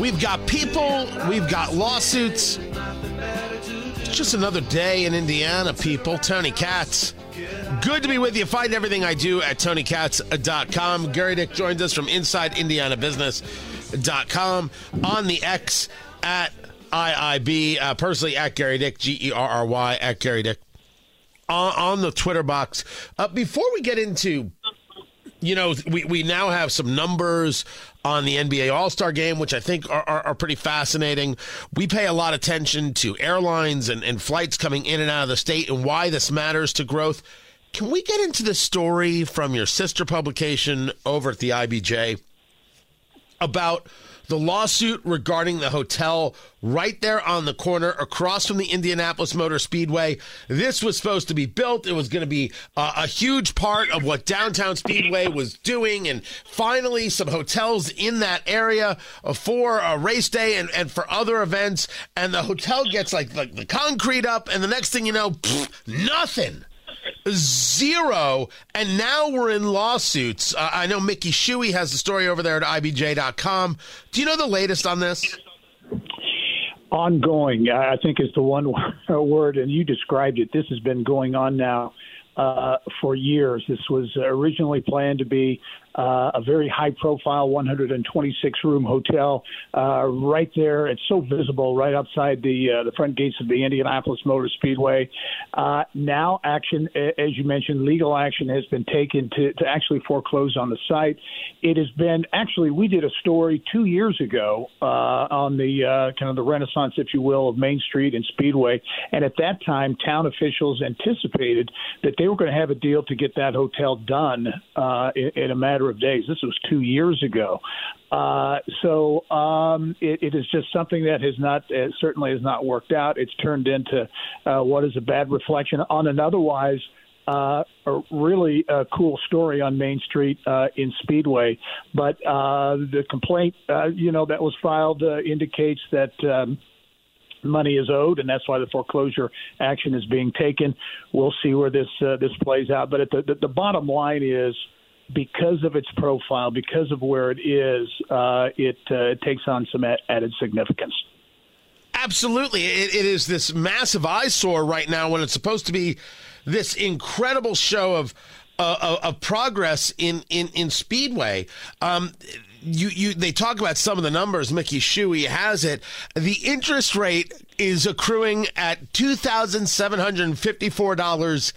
We've got people, we've got lawsuits. It's just another day in Indiana, people. Tony Katz. Good to be with you. Find everything I do at TonyKatz.com. Gerry Dick joins us from InsideIndianaBusiness.com on the X at IIB, uh, personally at Gerry Dick, G E R R Y, at Gerry Dick, on, on the Twitter box. Uh, before we get into you know, we, we now have some numbers on the NBA All Star game, which I think are, are, are, pretty fascinating. We pay a lot of attention to airlines and, and flights coming in and out of the state and why this matters to growth. Can we get into the story from your sister publication over at the IBJ about the lawsuit regarding the hotel right there on the corner across from the Indianapolis Motor Speedway. This was supposed to be built. It was going to be uh, a huge part of what downtown Speedway was doing. And finally, some hotels in that area for a race day and, and for other events. And the hotel gets like, like the concrete up, and the next thing you know, nothing zero, and now we're in lawsuits. Uh, I know Mickey Shuey has the story over there at IBJ.com. Do you know the latest on this? Ongoing, I think, is the one word, and you described it. This has been going on now uh, for years. This was originally planned to be uh, a very high profile 126 room hotel uh, right there. It's so visible right outside the uh, the front gates of the Indianapolis Motor Speedway. Uh, now, action, as you mentioned, legal action has been taken to, to actually foreclose on the site. It has been actually we did a story two years ago uh, on the uh, kind of the renaissance, if you will, of Main Street and Speedway, and at that time, town officials anticipated that they were going to have a deal to get that hotel done in, in a matter of days. This was two years ago. Uh, so um, it, it is just something that has not uh, certainly has not worked out. It's turned into uh, what is a bad reflection on an otherwise uh, a really uh, cool story on Main Street uh, in Speedway. But uh, the complaint, uh, you know, that was filed uh, indicates that. Um, money is owed, and that's why the foreclosure action is being taken. We'll see where this uh, this plays out. But the, the, the bottom line is because of its profile, because of where it is, uh, it, uh, it takes on some added significance. Absolutely. It, it is this massive eyesore right now when it's supposed to be this incredible show of uh, of progress in in in speedway. Um, you you they talk about some of the numbers. Mickey Shuey has it. The interest rate is accruing at two thousand seven hundred fifty four dollars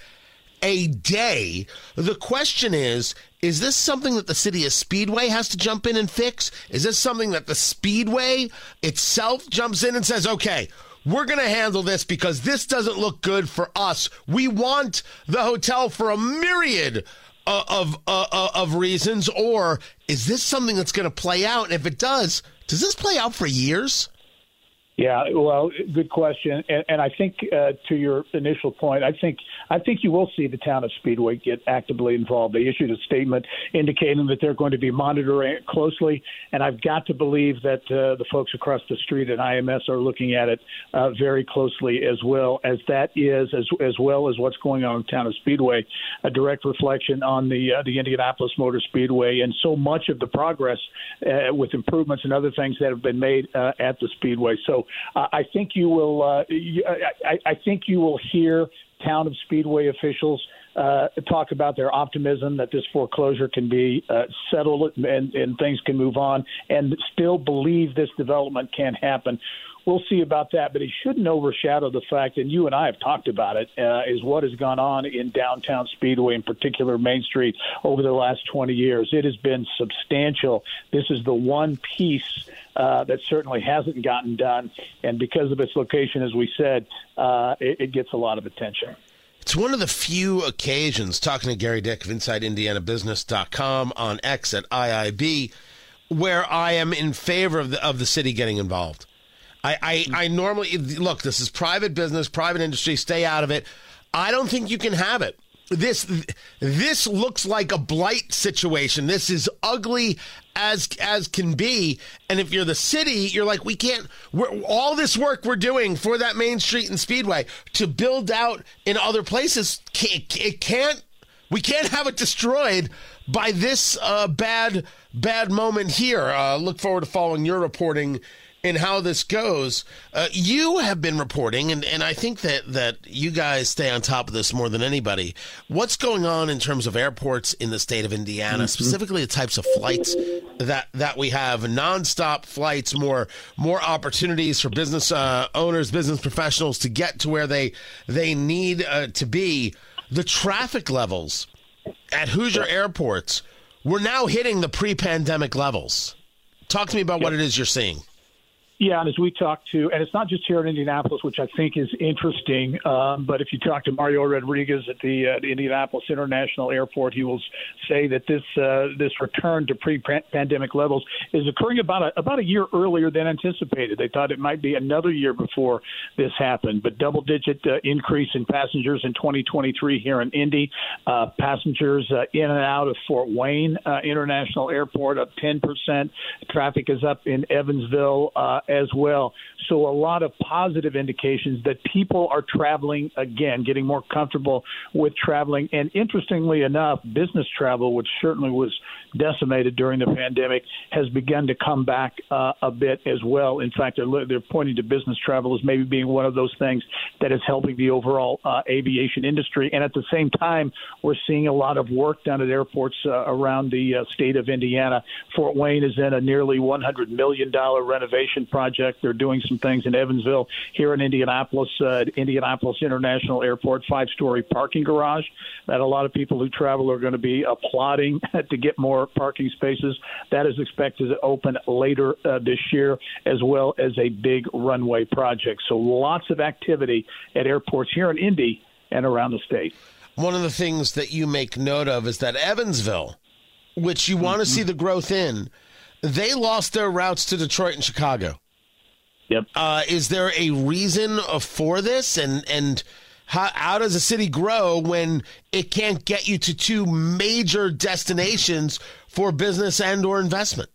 a day. The question is is this something that the city of Speedway has to jump in and fix? Is this something that the Speedway itself jumps in and says, okay, we're going to handle this because this doesn't look good for us. We want the hotel for a myriad of uh, uh, of reasons, or is this something that's going to play out? And if it does, does this play out for years? Yeah, well, good question, and, and I think uh, to your initial point, I think I think you will see the town of Speedway get actively involved. They issued a statement indicating that they're going to be monitoring it closely, and I've got to believe that uh, the folks across the street at IMS are looking at it uh, very closely as well as that is as as well as what's going on in town of Speedway, a direct reflection on the uh, the Indianapolis Motor Speedway and so much of the progress uh, with improvements and other things that have been made uh, at the Speedway. So uh, I think you will. Uh, you, I, I think you will hear town of Speedway officials uh, talk about their optimism that this foreclosure can be uh, settled and, and things can move on, and still believe this development can happen we'll see about that. But it shouldn't overshadow the fact, and you and I have talked about it, uh, is what has gone on in downtown Speedway, in particular Main Street, over the last 20 years. It has been substantial. This is the one piece uh, that certainly hasn't gotten done. And because of its location, as we said, uh, it, it gets a lot of attention. It's one of the few occasions, talking to Gerry Dick of InsideIndianaBusiness.com on X at IIB, where I am in favor of the, of the city getting involved. I, I, I normally look. This is private business, private industry. Stay out of it. I don't think you can have it. This this looks like a blight situation. This is ugly as as can be. And if you're the city, you're like, we can't. All this work we're doing for that Main Street and Speedway to build out in other places, it can't. We can't have it destroyed by this uh, bad bad moment here. Uh, look forward to following your reporting in how this goes. Uh, you have been reporting, and, and I think that, that you guys stay on top of this more than anybody. What's going on in terms of airports in the state of Indiana, mm-hmm. specifically the types of flights that, that we have, nonstop flights, more more opportunities for business uh, owners, business professionals to get to where they they need uh, to be. The traffic levels at Hoosier airports, we're now hitting the pre-pandemic levels. Talk to me about what it is you're seeing. Yeah, and as we talk to, and it's not just here in Indianapolis, which I think is interesting, um, but if you talk to Mario Rodriguez at the, uh, Indianapolis International Airport, he will say that this uh, this return to pre-pandemic levels is occurring about a, about a year earlier than anticipated. They thought it might be another year before this happened, but double-digit uh, increase in passengers in 2023 here in Indy. Uh, passengers uh, in and out of Fort Wayne uh, International Airport up 10 percent. Traffic is up in Evansville as well. So a lot of positive indications that people are traveling again, getting more comfortable with traveling. And interestingly enough, business travel, which certainly was decimated during the pandemic, has begun to come back uh, a bit as well. In fact, they're, they're pointing to business travel as maybe being one of those things that is helping the overall uh, aviation industry. And at the same time, we're seeing a lot of work done at airports uh, around the uh, state of Indiana. Fort Wayne is in a nearly $100 million renovation project. They're doing some things in Evansville, here in Indianapolis, uh, Indianapolis International Airport, five story parking garage that a lot of people who travel are going to be applauding to get more parking spaces. That is expected to open later uh, this year, as well as a big runway project. So lots of activity at airports here in Indy and around the state. One of the things that you make note of is that Evansville, which you want to mm-hmm. see the growth in, they lost their routes to Detroit and Chicago. Yep. Uh, is there a reason for this? And and how, how does a city grow when it can't get you to two major destinations for business and or investment?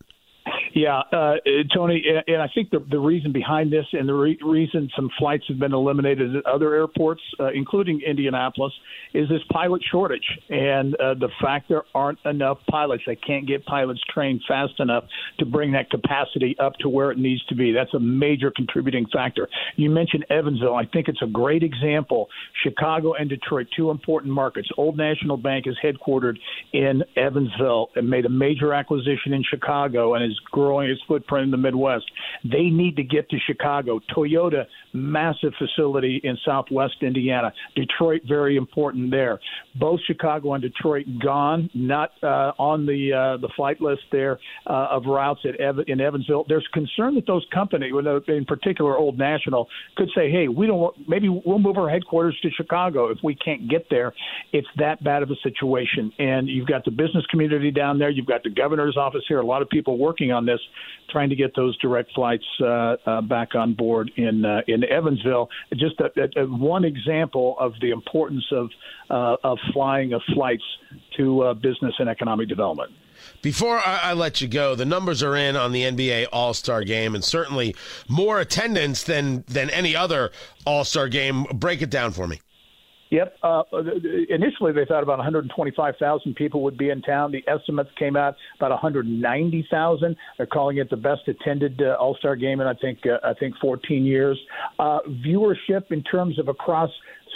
Yeah, uh, Tony, and I think the, the reason behind this and the re- reason some flights have been eliminated at other airports, uh, including Indianapolis, is this pilot shortage and uh, the fact there aren't enough pilots. They can't get pilots trained fast enough to bring that capacity up to where it needs to be. That's a major contributing factor. You mentioned Evansville. I think it's a great example. Chicago and Detroit, two important markets. Old National Bank is headquartered in Evansville and made a major acquisition in Chicago and is growing its footprint in the Midwest. They need to get to Chicago. Toyota, massive facility in Southwest Indiana. Detroit, very important there. Both Chicago and Detroit gone, not uh, on the uh, the flight list there uh, of routes at Ev- in Evansville. There's concern that those companies, in particular Old National, could say, "Hey, we don't. Want, maybe we'll move our headquarters to Chicago if we can't get there." It's that bad of a situation, and you've got the business community down there. You've got the governor's office here. A lot of people working on this, trying to get those direct flights uh, uh, back on board in uh, in Evansville. Just a, a one example of the importance of uh, of flying of flights to uh, business and economic development. Before I, I, let you go, the numbers are in on the NBA All Star Game, and certainly more attendance than than any other All Star Game. Break it down for me. Yep. Uh, initially, they thought about 125,000 people would be in town. The estimates came out about 190,000. They're calling it the best attended uh, All Star game in I think uh, I think 14 years. Uh, viewership in terms of across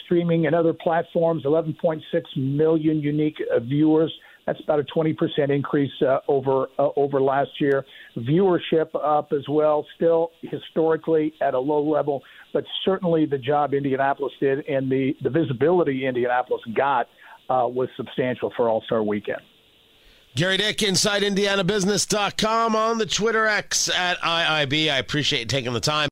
streaming and other platforms, 11.6 million unique uh, viewers. That's about a 20% increase uh, over uh, over last year. Viewership up as well, still historically at a low level, but certainly the job Indianapolis did and the, the visibility Indianapolis got uh, was substantial for All Star Weekend. Gerry Dick, InsideIndianaBusiness.com on the Twitter X at IIB. I appreciate taking the time.